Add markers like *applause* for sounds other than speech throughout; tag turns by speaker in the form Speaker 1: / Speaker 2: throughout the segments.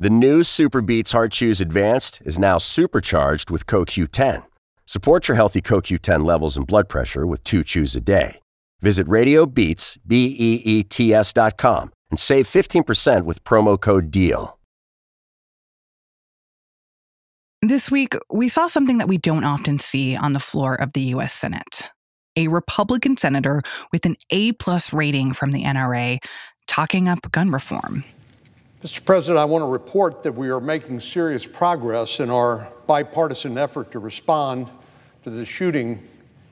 Speaker 1: The new SuperBeets Heart Chews Advanced is now supercharged with CoQ10. Support your healthy CoQ10 levels and blood pressure with two chews a day. Visit RadioBeets, B-E-E-T-S dot com and save 15% with promo code DEAL.
Speaker 2: This week, we saw something that we don't often see on the floor of the U.S. Senate. A Republican senator with an A plus rating from the NRA talking up gun reform.
Speaker 3: Mr. President, I want to report that we are making serious progress in our bipartisan effort to respond to the shooting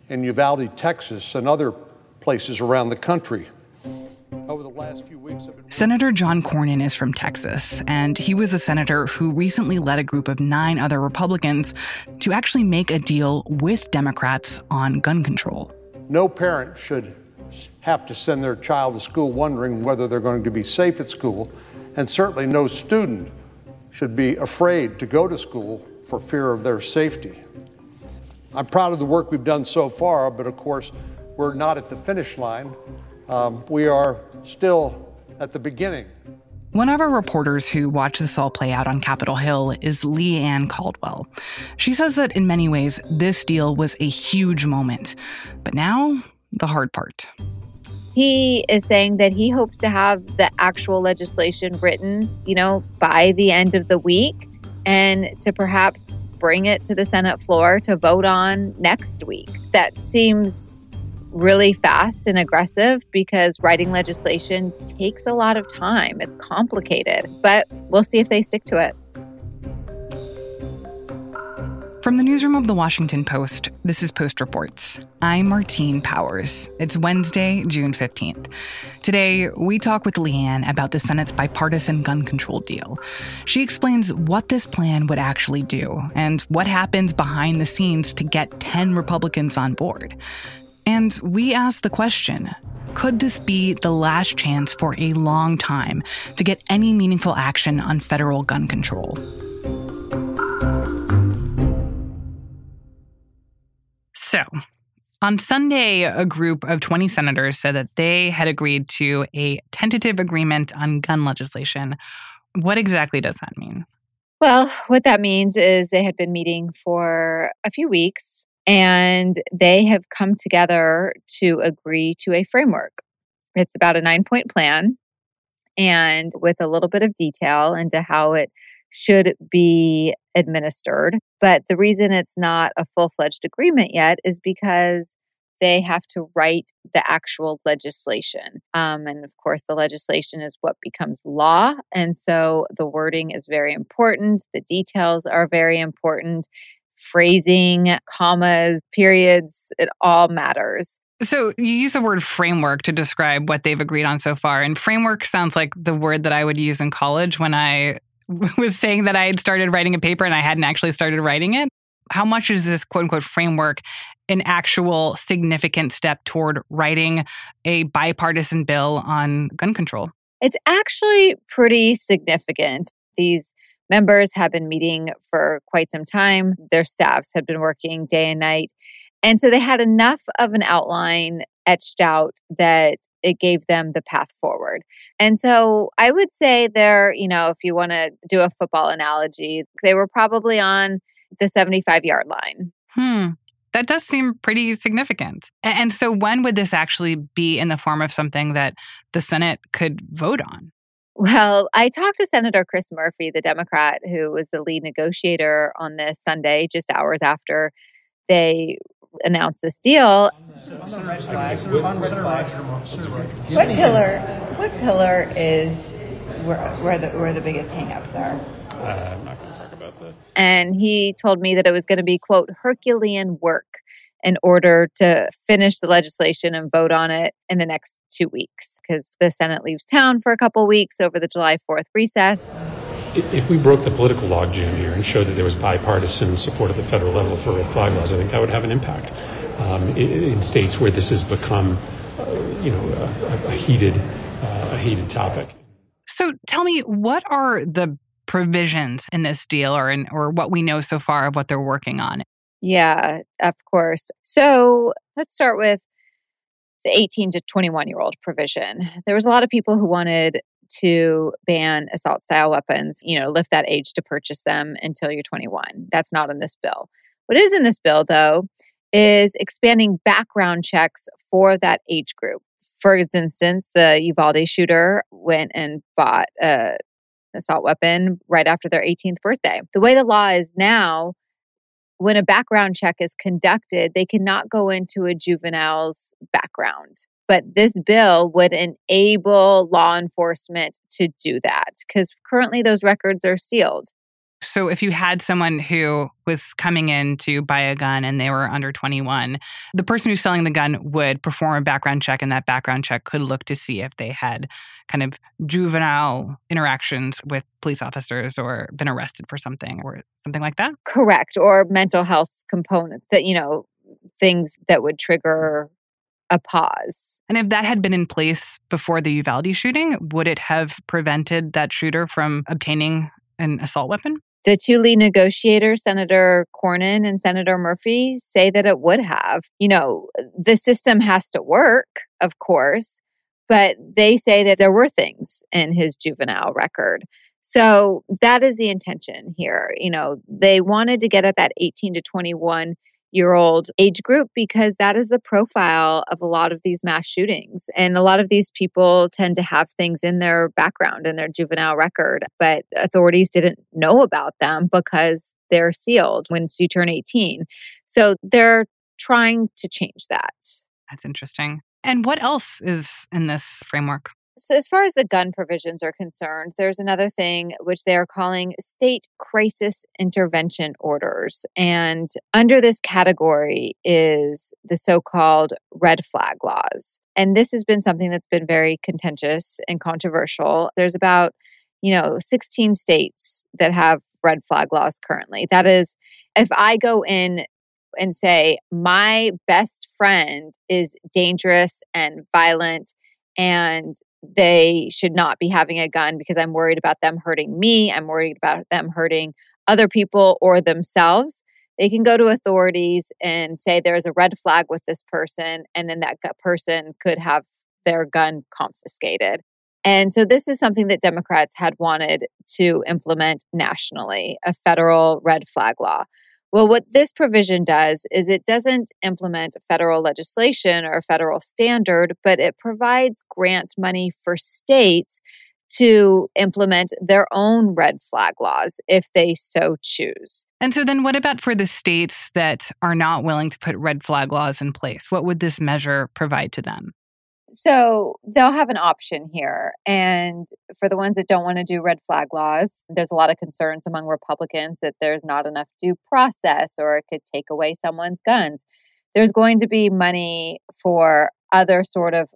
Speaker 3: in Uvalde, Texas, and other places around the country. Over the last few weeks, been...
Speaker 2: Senator John Cornyn is from Texas, and he was a senator who recently led a group of nine other Republicans to actually make a deal with Democrats on gun control.
Speaker 3: No parent should have to send their child to school wondering whether they're going to be safe at school and certainly no student should be afraid to go to school for fear of their safety. I'm proud of the work we've done so far, but of course, we're not at the finish line. Um, we are still at the beginning.
Speaker 2: One of our reporters who watched this all play out on Capitol Hill is Leigh Ann Caldwell. She says that in many ways, this deal was a huge moment. But now, the hard part.
Speaker 4: He is saying that he hopes to have the actual legislation written, you know, by the end of the week and to perhaps bring it to the Senate floor to vote on next week. That seems really fast and aggressive because writing legislation takes a lot of time. It's complicated, but we'll see if they stick to it.
Speaker 2: From the newsroom of the Washington Post, this is Post Reports. I'm Martine Powers. It's Wednesday, June 15th. Today, we talk with Leigh Ann about the Senate's bipartisan gun control deal. She explains what this plan would actually do and what happens behind the scenes to get 10 Republicans on board. And we ask the question could this be the last chance for a long time to get any meaningful action on federal gun control? So, on Sunday, a group of 20 senators said that they had agreed to a tentative agreement on gun legislation. What exactly does that mean?
Speaker 4: Well, what that means is they had been meeting for a few weeks and they have come together to agree to a framework. It's about a nine point plan and with a little bit of detail into how it should be administered. But the reason it's not a full fledged agreement yet is because they have to write the actual legislation. Um, and of course, the legislation is what becomes law. And so the wording is very important, the details are very important. Phrasing, commas, periods, it all matters.
Speaker 2: So you use the word framework to describe what they've agreed on so far. And framework sounds like the word that I would use in college when I *laughs* was saying that I had started writing a paper and I hadn't actually started writing it. How much is this quote unquote framework an actual significant step toward writing a bipartisan bill on gun control?
Speaker 4: It's actually pretty significant. These members have been meeting for quite some time. Their staffs had been working day and night. And so they had enough of an outline etched out that it gave them the path forward. And so I would say they're, you know, if you want to do a football analogy, they were probably on the 75 yard line.
Speaker 2: Hmm. That does seem pretty significant. And so, when would this actually be in the form of something that the Senate could vote on?
Speaker 4: Well, I talked to Senator Chris Murphy, the Democrat who was the lead negotiator on this Sunday, just hours after they announced this deal. What
Speaker 5: pillar? What pillar is where, where the where the biggest hangups are?
Speaker 6: Uh, I'm not going to talk about that.
Speaker 4: And he told me that it was going to be quote Herculean work in order to finish the legislation and vote on it in the next two weeks because the Senate leaves town for a couple weeks over the July 4th recess
Speaker 6: if we broke the political logjam here and showed that there was bipartisan support at the federal level for red flag laws, I think that would have an impact um, in, states where this has become, uh, you know, a, a heated, uh, a heated topic.
Speaker 2: So, tell me, what are the provisions in this deal, or in, or what we know so far of what they're working on?
Speaker 4: Yeah, of course. So, let's start with the 18 to 21 year old provision. There was a lot of people who wanted to ban assault style weapons, you know, lift that age to purchase them until you're 21. That's not in this bill. What is in this bill, though, is expanding background checks for that age group. For instance, the Uvalde shooter went and bought uh, a assault weapon right after their 18th birthday. The way the law is now, when a background check is conducted, they cannot go into a juvenile's background. But this bill would enable law enforcement to do that because currently those records are sealed.
Speaker 2: So, if you had someone who was coming in to buy a gun and they were under 21, the person who's selling the gun would perform a background check, and that background check could look to see if they had kind of juvenile interactions with police officers or been arrested for something or something like that.
Speaker 4: Correct. Or mental health components that, you know, things that would trigger a pause.
Speaker 2: And if that had been in place before the Uvalde shooting, would it have prevented that shooter from obtaining an assault weapon?
Speaker 4: The two lead negotiators, Senator Cornyn and Senator Murphy, say that it would have. You know, the system has to work, of course, but they say that there were things in his juvenile record. So that is the intention here. You know, they wanted to get at that 18 to 21 year old age group because that is the profile of a lot of these mass shootings. And a lot of these people tend to have things in their background in their juvenile record, but authorities didn't know about them because they're sealed once you turn 18. So they're trying to change that.
Speaker 2: That's interesting. And what else is in this framework?
Speaker 4: So, as far as the gun provisions are concerned, there's another thing which they are calling state crisis intervention orders. And under this category is the so called red flag laws. And this has been something that's been very contentious and controversial. There's about, you know, 16 states that have red flag laws currently. That is, if I go in and say, my best friend is dangerous and violent and they should not be having a gun because I'm worried about them hurting me. I'm worried about them hurting other people or themselves. They can go to authorities and say there's a red flag with this person, and then that person could have their gun confiscated. And so, this is something that Democrats had wanted to implement nationally a federal red flag law. Well, what this provision does is it doesn't implement federal legislation or a federal standard, but it provides grant money for states to implement their own red flag laws if they so choose.
Speaker 2: And so, then what about for the states that are not willing to put red flag laws in place? What would this measure provide to them?
Speaker 4: So they'll have an option here. And for the ones that don't want to do red flag laws, there's a lot of concerns among Republicans that there's not enough due process or it could take away someone's guns. There's going to be money for other sort of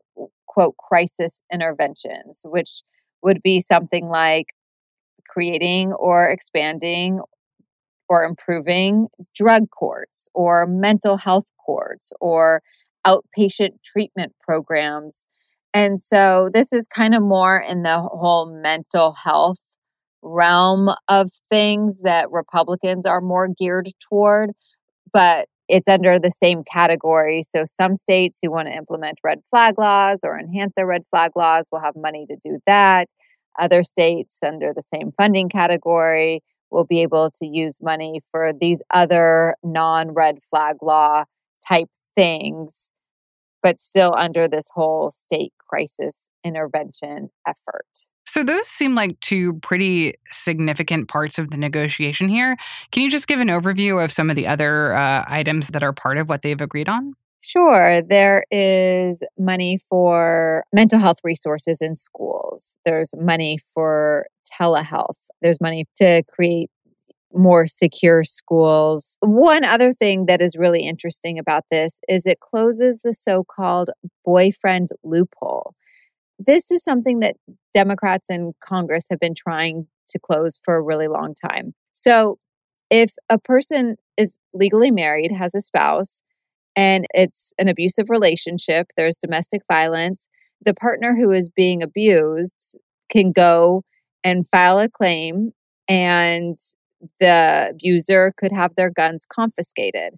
Speaker 4: quote crisis interventions, which would be something like creating or expanding or improving drug courts or mental health courts or outpatient treatment programs. And so this is kind of more in the whole mental health realm of things that Republicans are more geared toward, but it's under the same category. So some states who want to implement red flag laws or enhance their red flag laws will have money to do that. Other states under the same funding category will be able to use money for these other non red flag law type things, but still under this whole state crisis intervention effort.
Speaker 2: So, those seem like two pretty significant parts of the negotiation here. Can you just give an overview of some of the other uh, items that are part of what they've agreed on?
Speaker 4: Sure. There is money for mental health resources in schools. There's money for telehealth. There's money to create more secure schools. One other thing that is really interesting about this is it closes the so called boyfriend loophole. This is something that Democrats in Congress have been trying to close for a really long time. So, if a person is legally married, has a spouse, and it's an abusive relationship, there's domestic violence, the partner who is being abused can go and file a claim and the abuser could have their guns confiscated.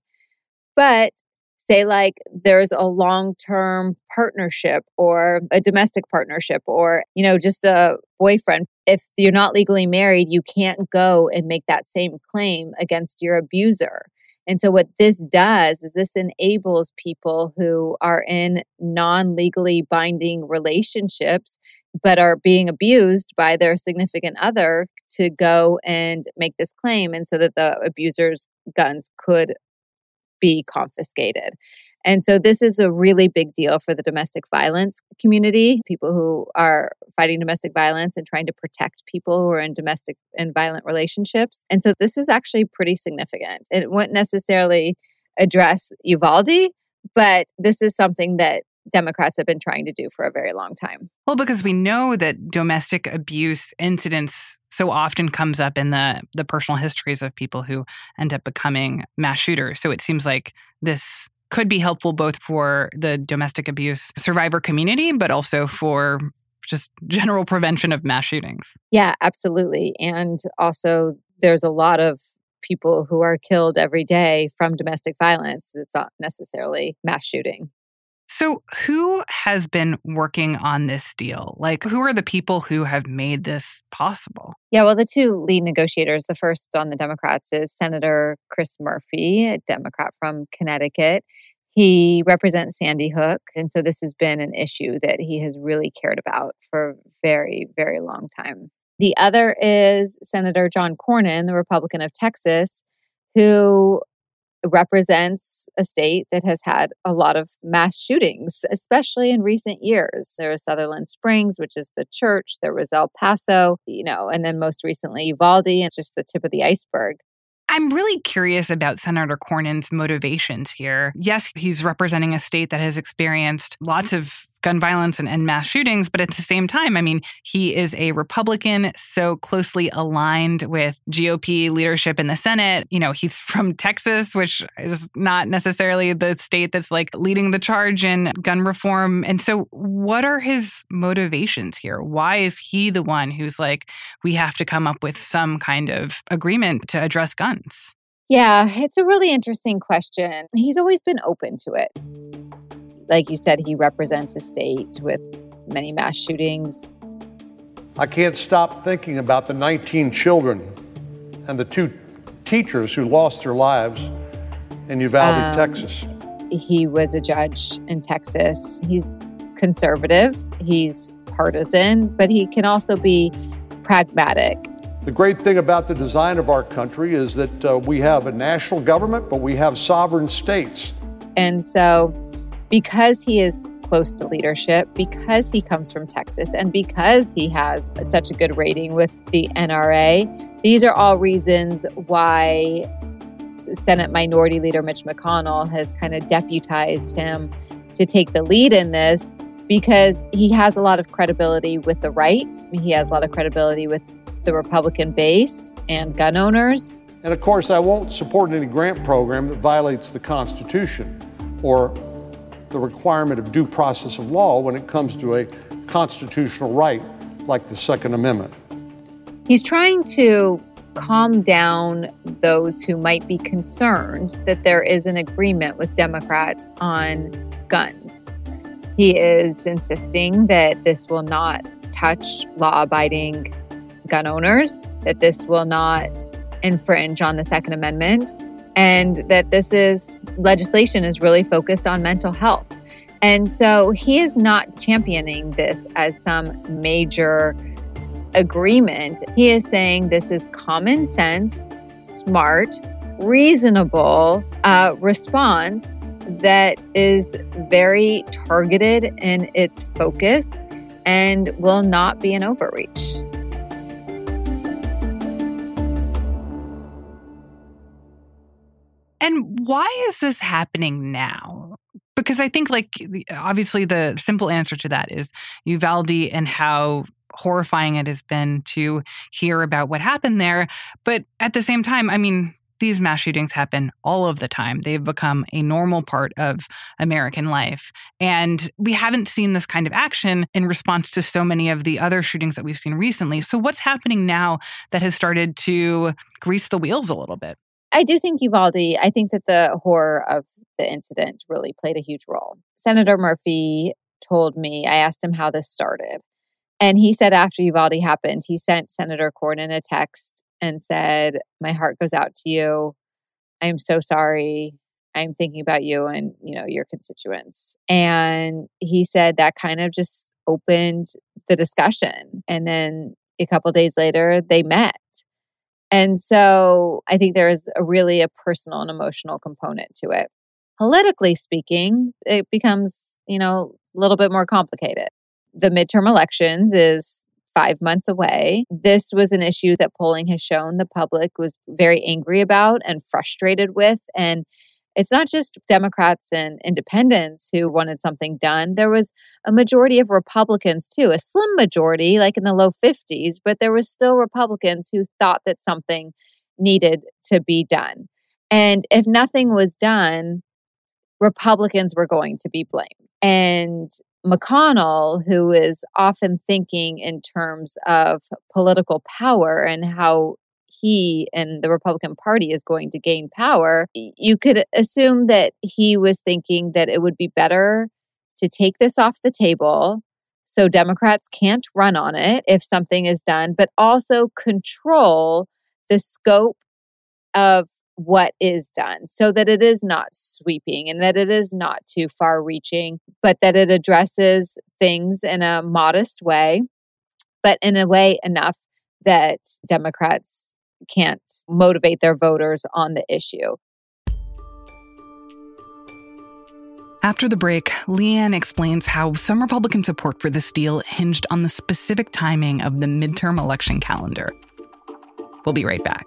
Speaker 4: But say like there's a long-term partnership or a domestic partnership or you know just a boyfriend if you're not legally married you can't go and make that same claim against your abuser and so what this does is this enables people who are in non-legally binding relationships but are being abused by their significant other to go and make this claim and so that the abuser's guns could be confiscated. And so this is a really big deal for the domestic violence community, people who are fighting domestic violence and trying to protect people who are in domestic and violent relationships. And so this is actually pretty significant. It wouldn't necessarily address Uvalde, but this is something that Democrats have been trying to do for a very long time.
Speaker 2: Well, because we know that domestic abuse incidents so often comes up in the the personal histories of people who end up becoming mass shooters. So it seems like this could be helpful both for the domestic abuse survivor community, but also for just general prevention of mass shootings.
Speaker 4: Yeah, absolutely. And also, there's a lot of people who are killed every day from domestic violence. It's not necessarily mass shooting.
Speaker 2: So, who has been working on this deal? Like, who are the people who have made this possible?
Speaker 4: Yeah, well, the two lead negotiators, the first on the Democrats is Senator Chris Murphy, a Democrat from Connecticut. He represents Sandy Hook. And so, this has been an issue that he has really cared about for a very, very long time. The other is Senator John Cornyn, the Republican of Texas, who represents a state that has had a lot of mass shootings, especially in recent years. There was Sutherland Springs, which is the church. There was El Paso, you know, and then most recently Uvalde, and it's just the tip of the iceberg.
Speaker 2: I'm really curious about Senator Cornyn's motivations here. Yes, he's representing a state that has experienced lots of gun violence and, and, mass shootings. But at the same time, I mean, he is a Republican, so closely aligned with GOP leadership in the Senate. You know, he's *laughs* from Texas, which is not necessarily the state that's like leading the charge in gun reform. And so, what are his motivations here? Why is he the one who's like, we have to come up with some kind of agreement to address guns?
Speaker 4: Yeah, it's a really interesting question. He's always been open to it. Like you said, he represents a state with many mass shootings.
Speaker 3: I can't stop thinking about the 19 children and the two teachers who lost their lives in Uvalde, um, Texas.
Speaker 4: He was a judge in Texas. He's conservative, he's partisan, but he can also be pragmatic.
Speaker 3: The great thing about the design of our country is that uh, we have a national government, but we have sovereign states.
Speaker 4: And so because he is close to leadership, because he comes from Texas, and because he has such a good rating with the NRA, these are all reasons why Senate Minority Leader Mitch McConnell has kind of deputized him to take the lead in this because he has a lot of credibility with the right. He has a lot of credibility with the Republican base and gun owners.
Speaker 3: And of course, I won't support any grant program that violates the Constitution or the requirement of due process of law when it comes to a constitutional right like the Second Amendment.
Speaker 4: He's trying to calm down those who might be concerned that there is an agreement with Democrats on guns. He is insisting that this will not touch law abiding gun owners, that this will not infringe on the Second Amendment, and that this is legislation is really focused on mental health. And so he is not championing this as some major agreement. He is saying this is common sense, smart, reasonable uh, response that is very targeted in its focus and will not be an overreach.
Speaker 2: And why is this happening now? Because I think, like, obviously, the simple answer to that is Uvalde and how horrifying it has been to hear about what happened there. But at the same time, I mean, these mass shootings happen all of the time. They've become a normal part of American life. And we haven't seen this kind of action in response to so many of the other shootings that we've seen recently. So, what's happening now that has started to grease the wheels a little bit?
Speaker 4: I do think Uvalde, I think that the horror of the incident really played a huge role. Senator Murphy told me, I asked him how this started. And he said after Uvalde happened, he sent Senator Cornyn a text and said, My heart goes out to you. I'm so sorry. I'm thinking about you and, you know, your constituents. And he said that kind of just opened the discussion. And then a couple days later, they met. And so I think there is a really a personal and emotional component to it. Politically speaking, it becomes, you know, a little bit more complicated. The midterm elections is five months away. This was an issue that polling has shown the public was very angry about and frustrated with. And it's not just Democrats and independents who wanted something done. There was a majority of Republicans too, a slim majority, like in the low 50s, but there was still Republicans who thought that something needed to be done. And if nothing was done, Republicans were going to be blamed. And McConnell, who is often thinking in terms of political power and how he and the Republican Party is going to gain power, you could assume that he was thinking that it would be better to take this off the table so Democrats can't run on it if something is done, but also control the scope of what is done so that it is not sweeping and that it is not too far reaching, but that it addresses things in a modest way, but in a way enough that Democrats can't motivate their voters on the issue.
Speaker 2: After the break, Leigh Ann explains how some Republican support for this deal hinged on the specific timing of the midterm election calendar. We'll be right back.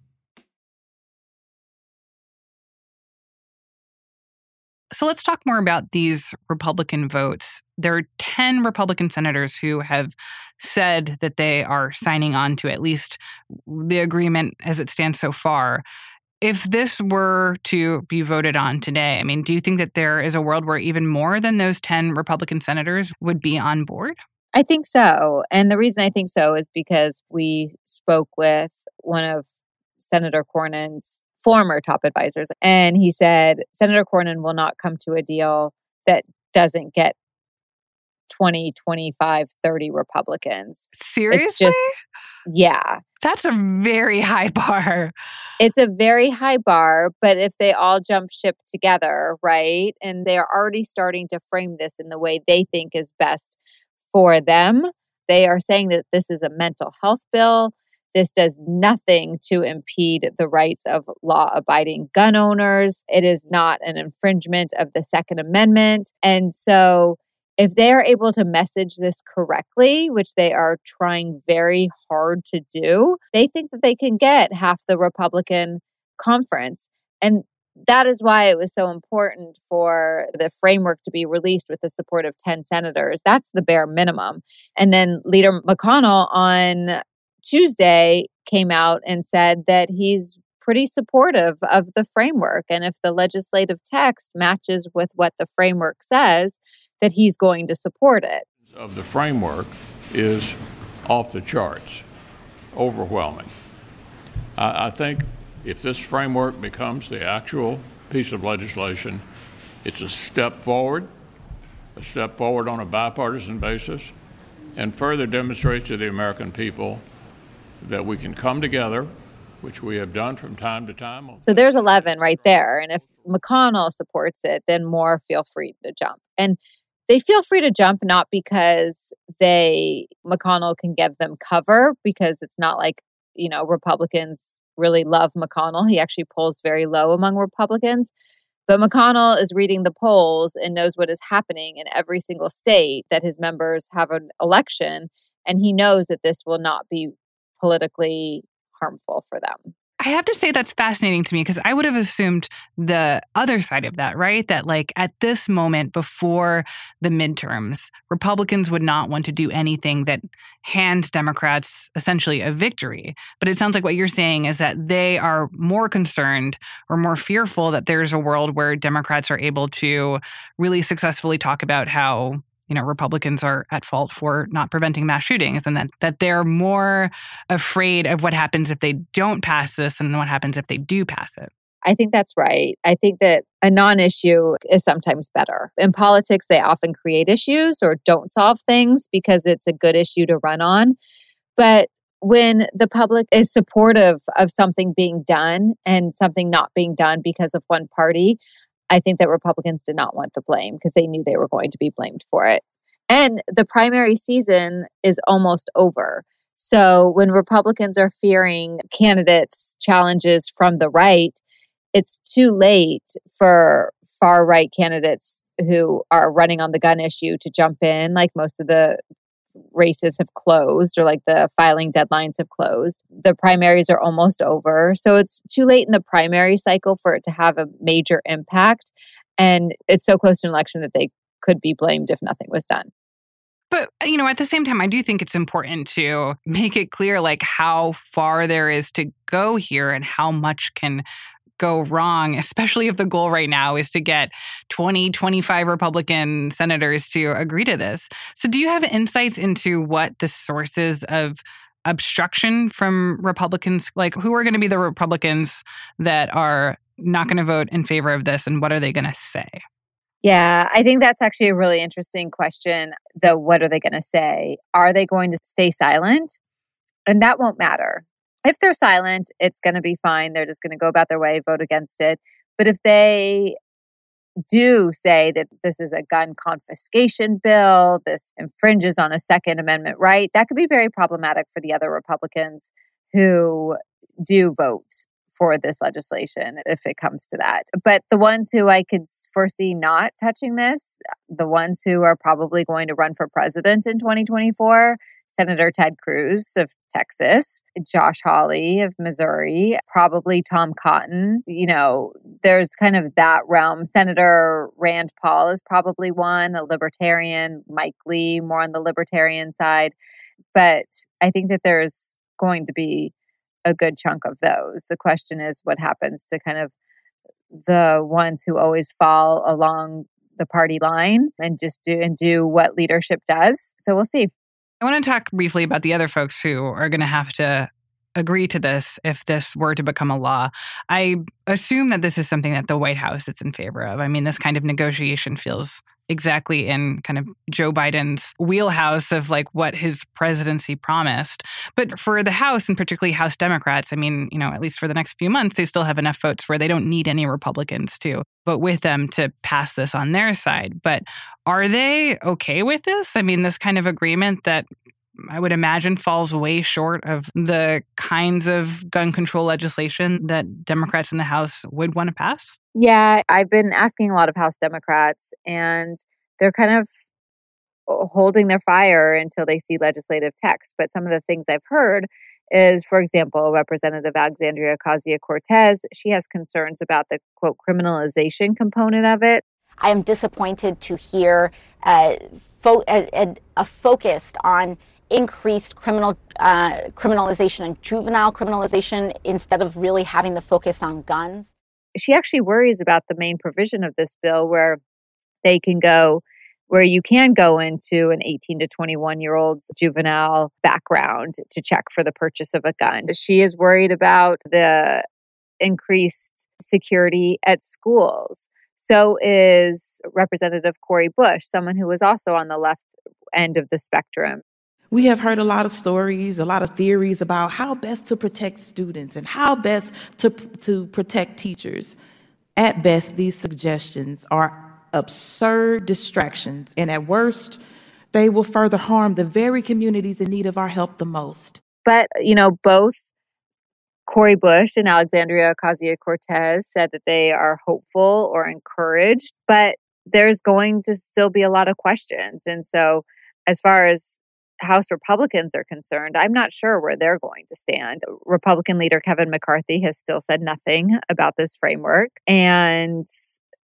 Speaker 2: So let's talk more about these Republican votes. There are 10 Republican senators who have said that they are signing on to at least the agreement as it stands so far. If this were to be voted on today, I mean, do you think that there is a world where even more than those 10 Republican senators would be on board?
Speaker 4: I think so. And the reason I think so is because we spoke with one of Senator Cornyn's former top advisors. And he said Senator Cornyn will not come to a deal that doesn't get 20, 25, 30 Republicans.
Speaker 2: Seriously?
Speaker 4: It's just, yeah.
Speaker 2: That's a very high bar.
Speaker 4: It's a very high bar, but if they all jump ship together, right? And they are already starting to frame this in the way they think is best for them. They are saying that this is a mental health bill. This does nothing to impede the rights of law abiding gun owners. It is not an infringement of the Second Amendment. And so, if they are able to message this correctly, which they are trying very hard to do, they think that they can get half the Republican conference. And that is why it was so important for the framework to be released with the support of 10 senators. That's the bare minimum. And then Leader McConnell on Tuesday came out and said that he's pretty supportive of the framework. And if the legislative text matches with what the framework says, that he's going to support it.
Speaker 7: Of the framework is off the charts, overwhelming. I, I think if this framework becomes the actual piece of legislation, it's a step forward, a step forward on a bipartisan basis, and further demonstrates to the American people that we can come together, which we have done from time to time.
Speaker 4: So there's 11 right there. And if McConnell supports it, then more feel free to jump. And they feel free to jump not because they McConnell can give them cover because it's not like you know Republicans really love McConnell. He actually polls very low among Republicans. But McConnell is reading the polls and knows what is happening in every single state that his members have an election. And he knows that this will not be politically harmful for them.
Speaker 2: I have to say that's fascinating to me because I would have assumed the other side of that, right? That, like, at this moment before the midterms, Republicans would not want to do anything that hands Democrats essentially a victory. But it sounds like what you're saying is that they are more concerned or more fearful that there's a world where Democrats are able to really successfully talk about how you know Republicans are at fault for not preventing mass shootings and that that they're more afraid of what happens if they don't pass this and what happens if they do pass it.
Speaker 4: I think that's right. I think that a non issue is sometimes better. In politics, they often create issues or don't solve things because it's a good issue to run on. But when the public is supportive of something being done and something not being done because of one party, I think that Republicans did not want the blame because they knew they were going to be blamed for it. And the primary season is almost over. So when Republicans are fearing candidates' challenges from the right, it's too late for far right candidates who are running on the gun issue to jump in, like most of the races have closed or like the filing deadlines have closed. The primaries are almost over. So it's too late in the primary cycle for it to have a major impact. And it's so close to an election that they could be blamed if nothing was done.
Speaker 2: But, uh, you know, at the same time, I do think it's important to *laughs* make it clear, like, how far there is to go here and how much can go wrong, especially if the goal right now is to get 20, 25 Republican senators to agree to this. So, do you have insights into what the sources of obstruction from Republicans, like who are going to be the Republicans that are not going to vote in favor of this, and what are they going to say?
Speaker 4: Yeah, I think that's actually a really interesting question. The what are they going to say? Are they going to stay silent? And that won't matter if they're silent, it's going to be fine. They're just going to go about their way, vote against it. But if they do say that this is a gun confiscation bill, this infringes on a Second Amendment right, that could be very problematic for the other Republicans who do vote for this legislation if it comes to that. But the ones who I could foresee not touching this, the ones who are probably going to run for president in 2024, Senator Ted Cruz of Texas, Josh Hawley of Missouri, probably Tom Cotton. You know, there's kind of that realm. Senator Rand Paul is probably one, a libertarian, Mike Lee, more on the libertarian side. But I think that there's going to be a good chunk of those. The question is what happens to kind of the ones who always fall along the party line and just do and do what leadership does. So we'll see.
Speaker 2: I want to talk briefly about the other folks who are going to have to agree to this if this were to become a law. I assume that this is something that the White House is in favor of. I mean, this kind of negotiation feels exactly in kind of Joe Biden's wheelhouse of like what his presidency promised. But for the House and particularly House Democrats, I mean, you know, at least for the next few months, they still have enough votes where they don't need any Republicans to vote with them to pass this on their side. But are they okay with this? I mean, this kind of agreement that I would imagine falls way short of the kinds of gun control legislation that Democrats in the House would want to pass?
Speaker 4: Yeah, I've been asking a lot of House Democrats, and they're kind of uh, holding their fire until they see legislative text. But some of the things I've heard is, for example, Representative Alexandria Ocasio Cortez, she has concerns about the quote criminalization component of it.
Speaker 8: I am disappointed to hear uh, fo- a, a focused on increased criminal uh, criminalization and juvenile criminalization instead of really having the focus on guns.
Speaker 4: She actually worries about the main provision of this bill where they can go where you can go into an 18 to 21 year old's juvenile background to check for the purchase of a gun. She is worried about the increased security at schools. So is Representative Cori Bush, someone who was also on the left end of the spectrum
Speaker 9: we have heard a lot of stories, a lot of theories about how best to protect students and how best to, to protect teachers. At best, these suggestions are absurd distractions, and at worst, they will further harm the very communities in need of our help the most.
Speaker 4: But, you know, both Cori Bush and Alexandria Ocasio Cortez said that they are hopeful or encouraged, but there's going to still be a lot of questions. And so, as far as House Republicans are concerned, I'm not sure where they're going to stand. Republican leader Kevin McCarthy has still said nothing about this framework. And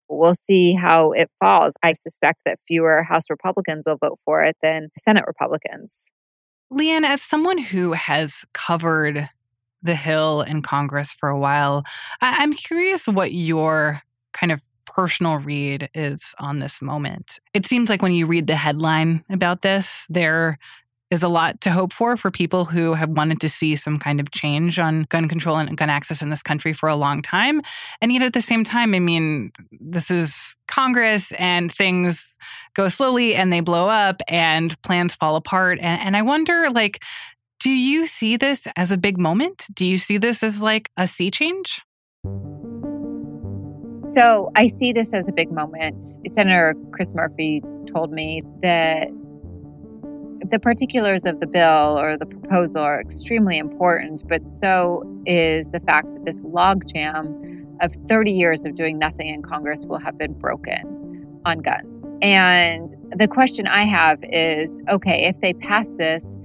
Speaker 4: we'll see how it falls. I suspect that fewer House Republicans will vote for it than Senate Republicans.
Speaker 2: Leigh Ann, as someone who has covered the Hill in Congress for a while, I- I'm curious what your kind of personal read is on this moment. It seems like when you read the headline about this, there is a lot to hope for for people who have wanted to see some kind of change on gun control and gun access in this country for a long time. And yet at the same time, I mean, this is Congress and things go slowly and they blow up and plans fall apart. And, and I wonder, like, do you see this as a big moment? Do you see this as like a sea change?
Speaker 4: So I see this as a big moment. Senator Chris Murphy told me that the particulars of the bill or the proposal are extremely important, but so is the fact that this logjam of 30 years of doing nothing in Congress will have been broken on guns. And the question I have is okay, if they pass this,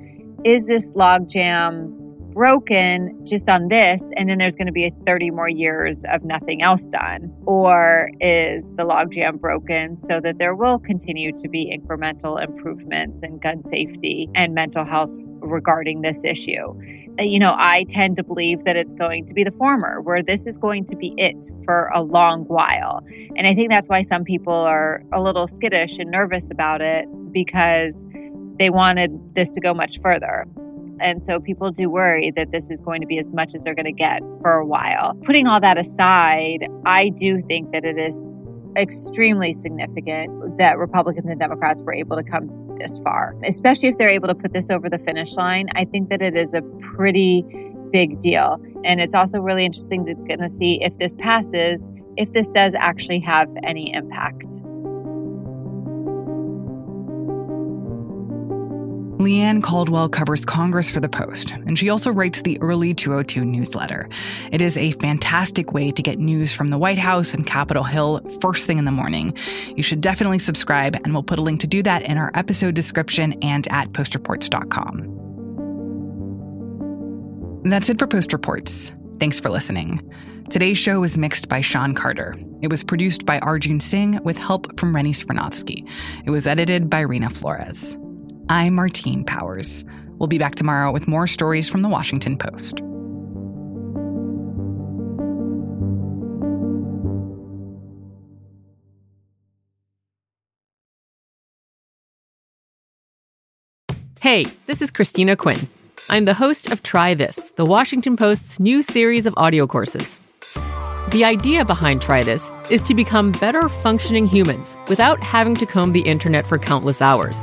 Speaker 4: is this logjam broken just on this, and then there's going to be 30 more years of nothing else done? Or is the logjam broken so that there will continue to be incremental improvements in gun safety and mental health regarding this issue? Uh, you know, I tend to believe that it's going to be the former, where this is going to be it for a long while. And I think that's why some people are a little skittish and nervous about it because they wanted this to go much further. And so people do worry that this is going to be as much as they're going to get for a while. Putting all that aside, I do think that it is extremely significant that Republicans and Democrats were able to come this far, especially if they're able to put this over the finish line. I think that it is a pretty big deal. And it's also really interesting to of see if this passes, if this does actually have any impact.
Speaker 2: Leigh Ann Caldwell covers Congress for The Post, and she also writes the Early 202 newsletter. It is a fantastic way to get news from the White House and Capitol Hill first thing in the morning. You should definitely subscribe, and we'll put a link to do that in our episode description and at postreports.com. That's it for Post Reports. Thanks for listening. Today's show was mixed by Sean Carter. It was produced by Arjun Singh with help from Rennie Svirnovskiy. It was edited by Reena Flores. I'm Martine Powers. We'll be back tomorrow with more stories from the Washington Post.
Speaker 10: Hey, this is Christina Quinn. I'm the host of Try This, the Washington Post's new series of audio courses. The idea behind Try This is to become better functioning humans without having to comb the internet for countless hours.